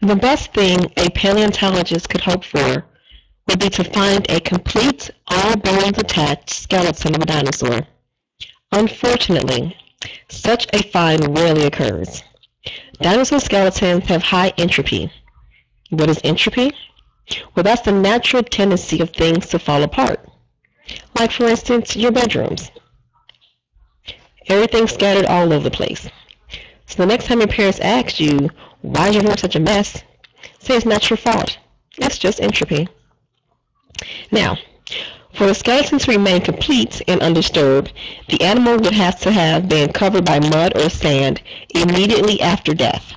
The best thing a paleontologist could hope for would be to find a complete, all bones attached skeleton of a dinosaur. Unfortunately, such a find rarely occurs. Dinosaur skeletons have high entropy. What is entropy? Well, that's the natural tendency of things to fall apart. Like, for instance, your bedrooms. Everything's scattered all over the place. So the next time your parents ask you, why is your room such a mess? Say it's not your fault. It's just entropy. Now, for the skeleton to remain complete and undisturbed, the animal would have to have been covered by mud or sand immediately after death.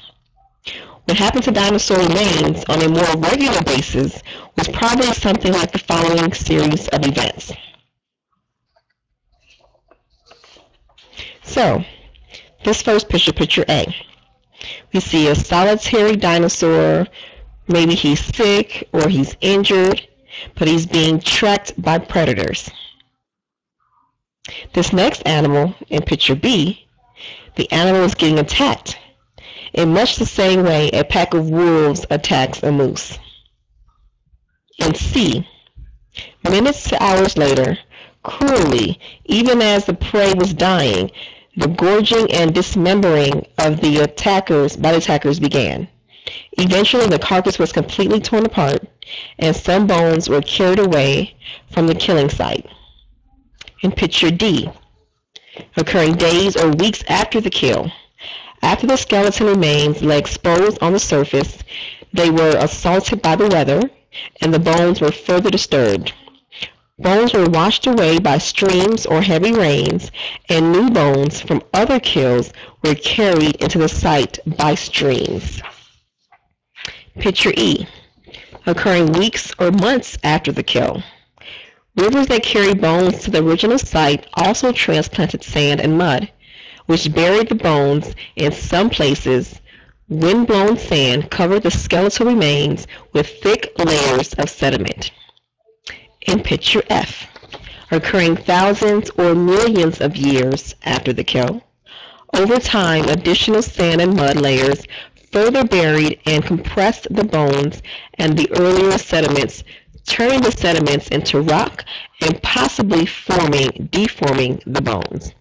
What happened to dinosaur remains on a more regular basis was probably something like the following series of events. So, this first picture, picture A, we see a solitary dinosaur. Maybe he's sick or he's injured, but he's being tracked by predators. This next animal in picture B, the animal is getting attacked in much the same way a pack of wolves attacks a moose. In C, minutes to hours later, cruelly, even as the prey was dying, the gorging and dismembering of the attackers by the attackers began. Eventually, the carcass was completely torn apart, and some bones were carried away from the killing site. In picture D, occurring days or weeks after the kill, after the skeleton remains lay exposed on the surface, they were assaulted by the weather, and the bones were further disturbed. Bones were washed away by streams or heavy rains, and new bones from other kills were carried into the site by streams. Picture E, occurring weeks or months after the kill. Rivers that carried bones to the original site also transplanted sand and mud which buried the bones in some places. Wind-blown sand covered the skeletal remains with thick layers of sediment. In picture F, occurring thousands or millions of years after the kill, over time, additional sand and mud layers further buried and compressed the bones and the earlier sediments, turning the sediments into rock and possibly forming, deforming the bones.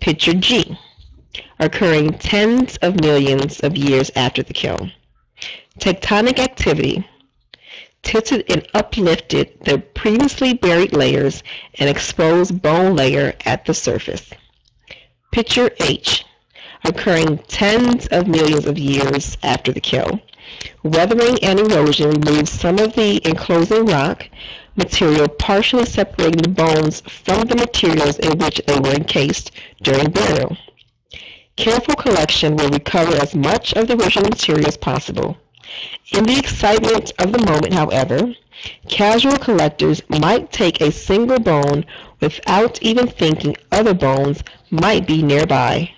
Picture G, occurring tens of millions of years after the kill. Tectonic activity tilted and uplifted the previously buried layers and exposed bone layer at the surface. Picture H, occurring tens of millions of years after the kill. Weathering and erosion removed some of the enclosing rock, material partially separating the bones from the materials in which they were encased during burial. Careful collection will recover as much of the original material as possible. In the excitement of the moment, however, casual collectors might take a single bone without even thinking other bones might be nearby,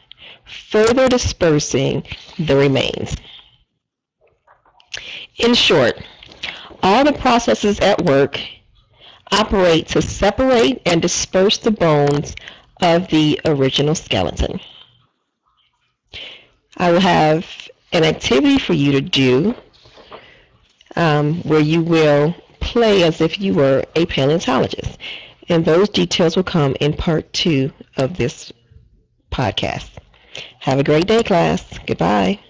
further dispersing the remains. In short, all the processes at work operate to separate and disperse the bones of the original skeleton. I will have an activity for you to do um, where you will play as if you were a paleontologist. And those details will come in part two of this podcast. Have a great day, class. Goodbye.